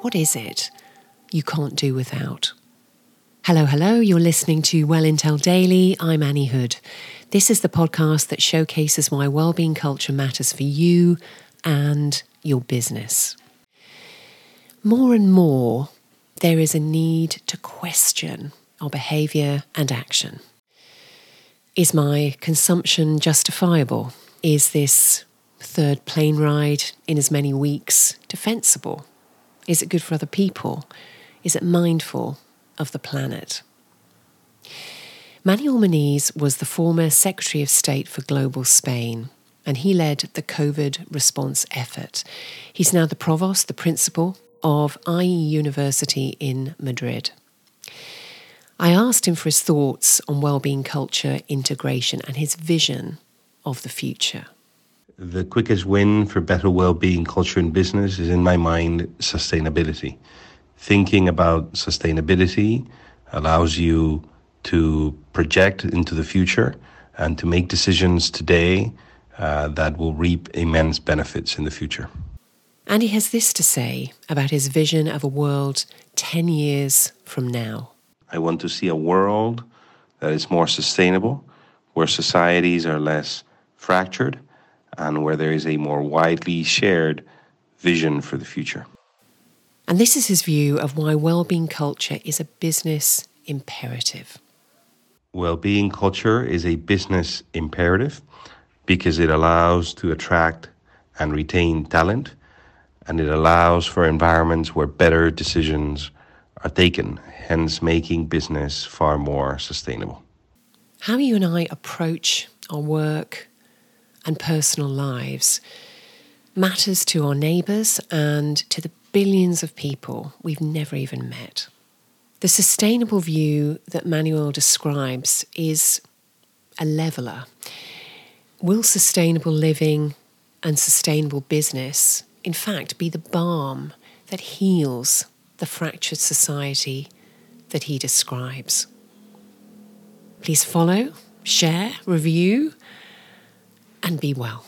What is it you can't do without? Hello, hello. You're listening to Well Intel Daily. I'm Annie Hood. This is the podcast that showcases why well-being culture matters for you and your business. More and more, there is a need to question our behavior and action. Is my consumption justifiable? Is this third plane ride in as many weeks defensible? Is it good for other people? Is it mindful of the planet? Manuel Muñiz was the former Secretary of State for Global Spain, and he led the COVID response effort. He's now the provost, the principal of IE University in Madrid. I asked him for his thoughts on well-being culture integration and his vision of the future. The quickest win for better well-being culture in business is in my mind sustainability. Thinking about sustainability allows you to project into the future and to make decisions today uh, that will reap immense benefits in the future. And he has this to say about his vision of a world 10 years from now. I want to see a world that is more sustainable, where societies are less fractured, and where there is a more widely shared vision for the future. And this is his view of why well-being culture is a business imperative. Well-being culture is a business imperative because it allows to attract and retain talent and it allows for environments where better decisions are taken, hence making business far more sustainable. How you and I approach our work and personal lives matters to our neighbours and to the billions of people we've never even met. The sustainable view that Manuel describes is a leveller. Will sustainable living and sustainable business, in fact, be the balm that heals the fractured society that he describes? Please follow, share, review, and be well.